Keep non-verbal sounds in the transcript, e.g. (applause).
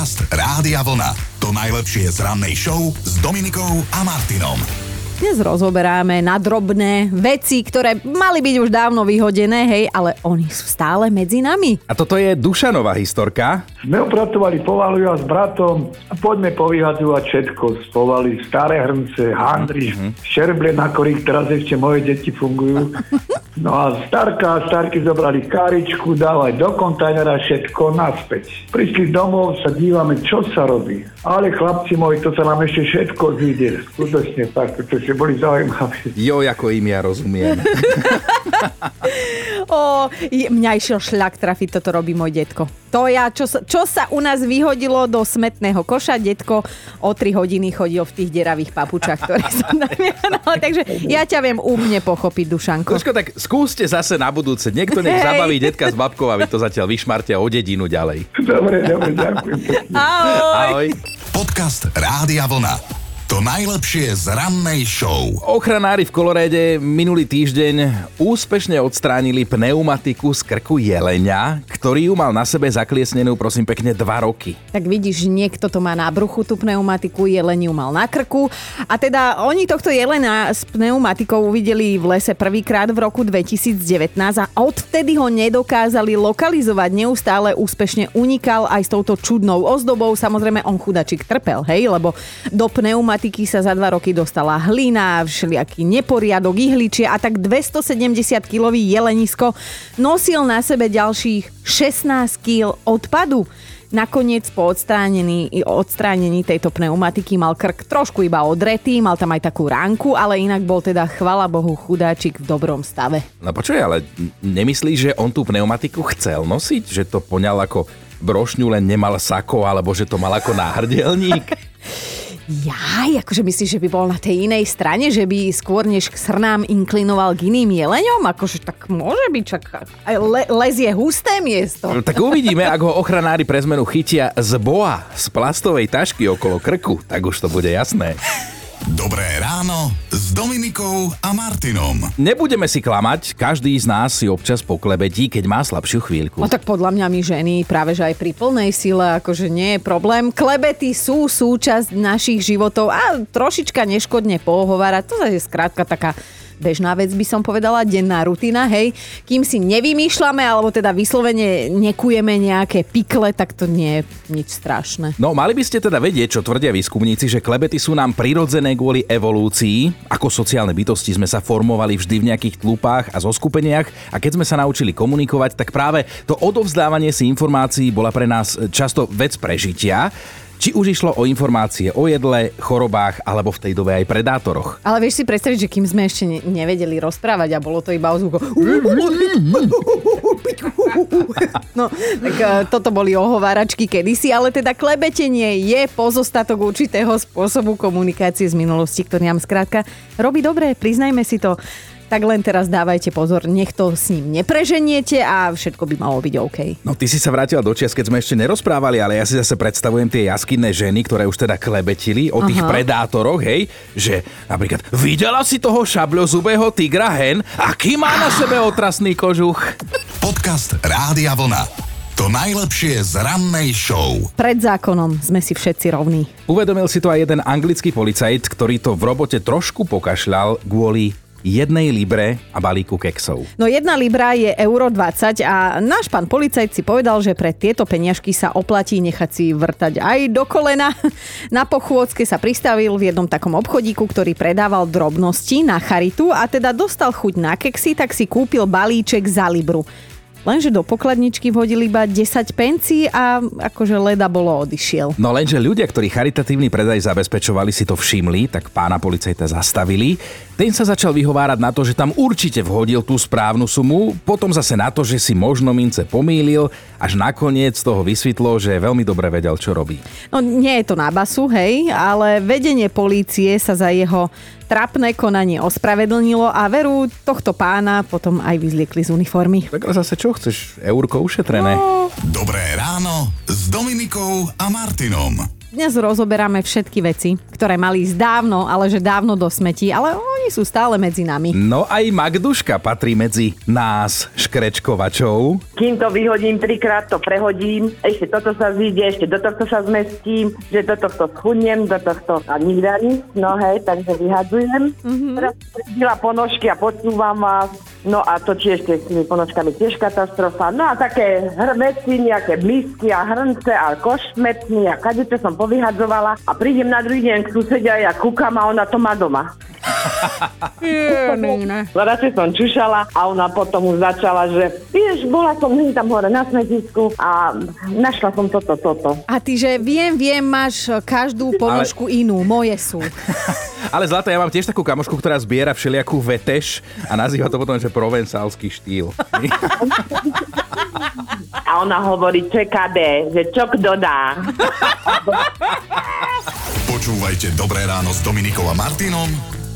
Podcast Rádia Vlna. To najlepšie z rannej show s Dominikou a Martinom. Dnes rozoberáme na drobné veci, ktoré mali byť už dávno vyhodené, hej, ale oni sú stále medzi nami. A toto je Dušanová historka. Sme upratovali povalu ja s bratom a poďme povyhadzovať všetko z povaly. Staré hrnce, handry, mm-hmm. šerble, na ktorých teraz ešte moje deti fungujú. (laughs) No a starka a starky zobrali karičku, dávať do kontajnera všetko naspäť. Prišli domov, sa dívame, čo sa robí. Ale chlapci moji, to sa nám ešte všetko zíde. Skutočne tak, to ste boli zaujímaví. Jo, ako im ja rozumiem. (laughs) (laughs) O, mňa išiel šľak trafiť, toto robí môj detko. To ja, čo, sa- čo sa u nás vyhodilo do smetného koša, detko o 3 hodiny chodil v tých deravých papučách, ktoré (laughs) som tam no, Takže ja ťa viem umne pochopiť, Dušanko. Troško tak skúste zase na budúce. Niekto nech Hej. zabaví detka s babkou a vy to zatiaľ vyšmarte o dedinu ďalej. Dobre, dobre, ďakujem. Ahoj. Ahoj. Podcast Rádia Vlna. To najlepšie z rannej show. Ochranári v Koloréde minulý týždeň úspešne odstránili pneumatiku z krku jelenia, ktorý ju mal na sebe zakliesnenú prosím pekne dva roky. Tak vidíš, niekto to má na bruchu, tú pneumatiku, jeleniu mal na krku. A teda oni tohto jelena s pneumatikou uvideli v lese prvýkrát v roku 2019 a odvtedy ho nedokázali lokalizovať. Neustále úspešne unikal aj s touto čudnou ozdobou. Samozrejme, on chudačik trpel, hej, lebo do pneumatiky sa za dva roky dostala hlina, všelijaký neporiadok, ihličie a tak 270-kilový jelenisko nosil na sebe ďalších 16 kg odpadu. Nakoniec po odstránení, odstránení tejto pneumatiky mal krk trošku iba odretý, mal tam aj takú ránku, ale inak bol teda, chvala Bohu, chudáčik v dobrom stave. No počuj, ale nemyslíš, že on tú pneumatiku chcel nosiť? Že to poňal ako brošňu, len nemal sako, alebo že to mal ako náhrdelník? (laughs) Jaj, akože myslíš, že by bol na tej inej strane, že by skôr než k srnám inklinoval k iným jeleňom? Akože tak môže byť, čak le, les je husté miesto. tak uvidíme, ak ho ochranári pre zmenu chytia z boa, z plastovej tašky okolo krku, tak už to bude jasné. Dobré ráno Dominikou a Martinom. Nebudeme si klamať, každý z nás si občas poklebetí, keď má slabšiu chvíľku. No tak podľa mňa my ženy práve že aj pri plnej sile, akože nie je problém. Klebety sú súčasť našich životov a trošička neškodne pohovárať. To je skrátka taká bežná vec, by som povedala, denná rutina, hej. Kým si nevymýšľame, alebo teda vyslovene nekujeme nejaké pikle, tak to nie je nič strašné. No, mali by ste teda vedieť, čo tvrdia výskumníci, že klebety sú nám prirodzené kvôli evolúcii. Ako sociálne bytosti sme sa formovali vždy v nejakých tlupách a zoskupeniach a keď sme sa naučili komunikovať, tak práve to odovzdávanie si informácií bola pre nás často vec prežitia. Či už išlo o informácie o jedle, chorobách alebo v tej dobe aj predátoroch. Ale vieš si predstaviť, že kým sme ešte ne- nevedeli rozprávať a bolo to iba o zvuku. (laughs) No, tak eh, toto boli ohováračky kedysi, ale teda klebetenie je pozostatok určitého spôsobu komunikácie z minulosti, ktorý nám skrátka robí dobre, priznajme si to. Tak len teraz dávajte pozor, nech to s ním nepreženiete a všetko by malo byť OK. No ty si sa vrátila do čias, keď sme ešte nerozprávali, ale ja si zase predstavujem tie jaskinné ženy, ktoré už teda klebetili o tých Aha. predátoroch, hej, že napríklad videla si toho šabľozubého tigra hen, aký má na sebe otrasný kožuch? Podcast Rádia Vlna. To najlepšie z rannej show. Pred zákonom sme si všetci rovní. Uvedomil si to aj jeden anglický policajt, ktorý to v robote trošku pokašľal kvôli jednej libre a balíku keksov. No jedna libra je euro 20 a náš pán policajt si povedal, že pre tieto peniažky sa oplatí nechať si vrtať aj do kolena. (laughs) Na pochôdzke sa pristavil v jednom takom obchodíku, ktorý predával drobnosti na charitu a teda dostal chuť na keksy, tak si kúpil balíček za libru. Lenže do pokladničky vhodil iba 10 pencí a akože leda bolo odišiel. No lenže ľudia, ktorí charitatívny predaj zabezpečovali, si to všimli, tak pána policajta zastavili. Ten sa začal vyhovárať na to, že tam určite vhodil tú správnu sumu, potom zase na to, že si možno mince pomýlil, až nakoniec toho vysvetlo, že veľmi dobre vedel, čo robí. No nie je to na basu, hej, ale vedenie polície sa za jeho trapné konanie ospravedlnilo a veru tohto pána potom aj vyzliekli z uniformy. Tak ale zase čo chceš? Eurko ušetrené. No. Dobré ráno s Dominikou a Martinom. Dnes rozoberáme všetky veci, ktoré mali ísť dávno, ale že dávno do smetí, ale oni sú stále medzi nami. No aj Magduška patrí medzi nás škrečkovačov. Kým to vyhodím, trikrát to prehodím, ešte toto sa zíde, ešte do tohto sa zmestím, že do tohto schudnem, do tohto a nikdy no hej, takže vyhadzujem. Mm-hmm. Teraz ponožky a podsúvam vás, no a to tiež s tými ponožkami tiež katastrofa. No a také hrveci, nejaké blízky a hrnce a košmetny a kadete som povyhadzovala a prídem na druhý deň k susedia a kúkam a ona to má doma. (laughs) Radšej som čušala a ona potom už začala, že vieš, bola som tam hore na smetisku a našla som toto, toto. A ty, že viem, viem, máš každú ponožku Ale... inú, moje sú. (laughs) Ale zlaté, ja mám tiež takú kamošku, ktorá zbiera všelijakú veteš a nazýva to potom, že provencálsky štýl. (laughs) A ona hovorí čekade, že čo kto dá. Počúvajte Dobré ráno s Dominikom a Martinom